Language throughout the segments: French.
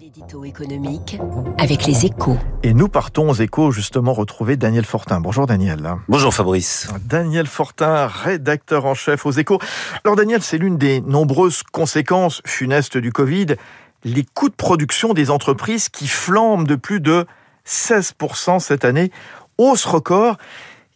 L'édito économique avec les échos. Et nous partons aux échos justement retrouver Daniel Fortin. Bonjour Daniel. Bonjour Fabrice. Daniel Fortin, rédacteur en chef aux échos. Alors Daniel, c'est l'une des nombreuses conséquences funestes du Covid, les coûts de production des entreprises qui flambent de plus de 16% cette année, hausse record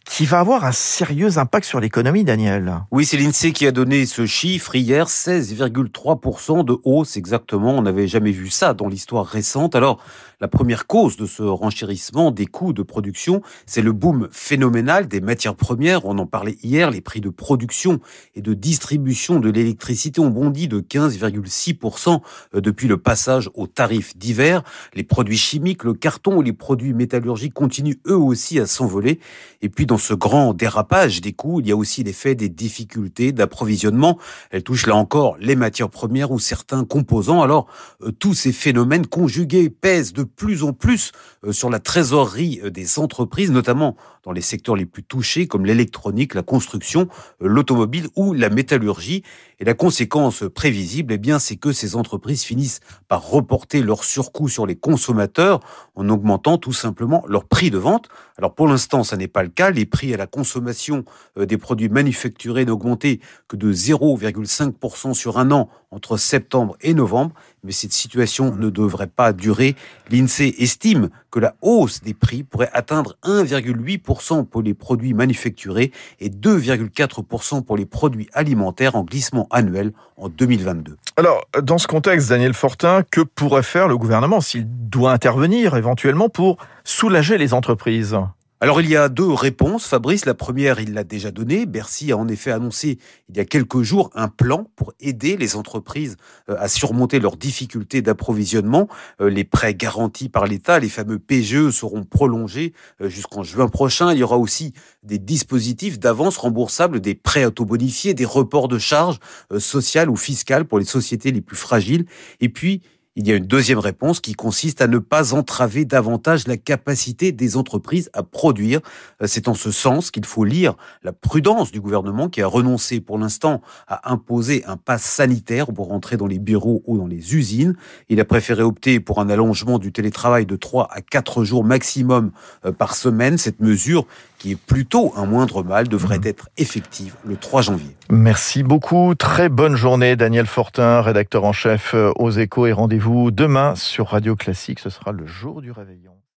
qui va avoir un sérieux impact sur l'économie, Daniel. Oui, c'est l'INSEE qui a donné ce chiffre hier, 16,3% de hausse exactement. On n'avait jamais vu ça dans l'histoire récente. Alors, la première cause de ce renchérissement des coûts de production, c'est le boom phénoménal des matières premières. On en parlait hier, les prix de production et de distribution de l'électricité ont bondi de 15,6% depuis le passage aux tarifs d'hiver. Les produits chimiques, le carton ou les produits métallurgiques continuent eux aussi à s'envoler. Et puis, ce grand dérapage des coûts, il y a aussi l'effet des difficultés d'approvisionnement. Elles touchent là encore les matières premières ou certains composants. Alors, euh, tous ces phénomènes conjugués pèsent de plus en plus euh, sur la trésorerie euh, des entreprises, notamment dans les secteurs les plus touchés comme l'électronique, la construction, l'automobile ou la métallurgie. Et la conséquence prévisible, eh bien, c'est que ces entreprises finissent par reporter leurs surcoûts sur les consommateurs en augmentant tout simplement leur prix de vente. Alors pour l'instant, ça n'est pas le cas. Les prix à la consommation des produits manufacturés n'ont augmenté que de 0,5% sur un an entre septembre et novembre. Mais cette situation ne devrait pas durer. L'INSEE estime que la hausse des prix pourrait atteindre 1,8% pour les produits manufacturés et 2,4% pour les produits alimentaires en glissement annuel en 2022. Alors, dans ce contexte, Daniel Fortin, que pourrait faire le gouvernement s'il doit intervenir éventuellement pour soulager les entreprises? Alors il y a deux réponses. Fabrice, la première, il l'a déjà donnée. Bercy a en effet annoncé il y a quelques jours un plan pour aider les entreprises euh, à surmonter leurs difficultés d'approvisionnement. Euh, les prêts garantis par l'État, les fameux PGE, seront prolongés euh, jusqu'en juin prochain. Il y aura aussi des dispositifs d'avance remboursables, des prêts autobonifiés, des reports de charges sociales ou fiscales pour les sociétés les plus fragiles. Et puis, il y a une deuxième réponse qui consiste à ne pas entraver davantage la capacité des entreprises à produire. Euh, c'est en ce sens qu'il faut lire la prudence du gouvernement qui a renoncé pour l'instant à imposer un pass sanitaire pour rentrer dans les bureaux ou dans les usines. Il a préféré opter pour un allongement du télétravail de 3 à 4 jours maximum euh, par semaine. Cette mesure, qui est plutôt un moindre mal, devrait mmh. être effective le 3 janvier. Merci beaucoup. Très bonne journée, Daniel Fortin, rédacteur en chef euh, aux échos et rendez-vous demain sur Radio Classique. Ce sera le jour du réveillon.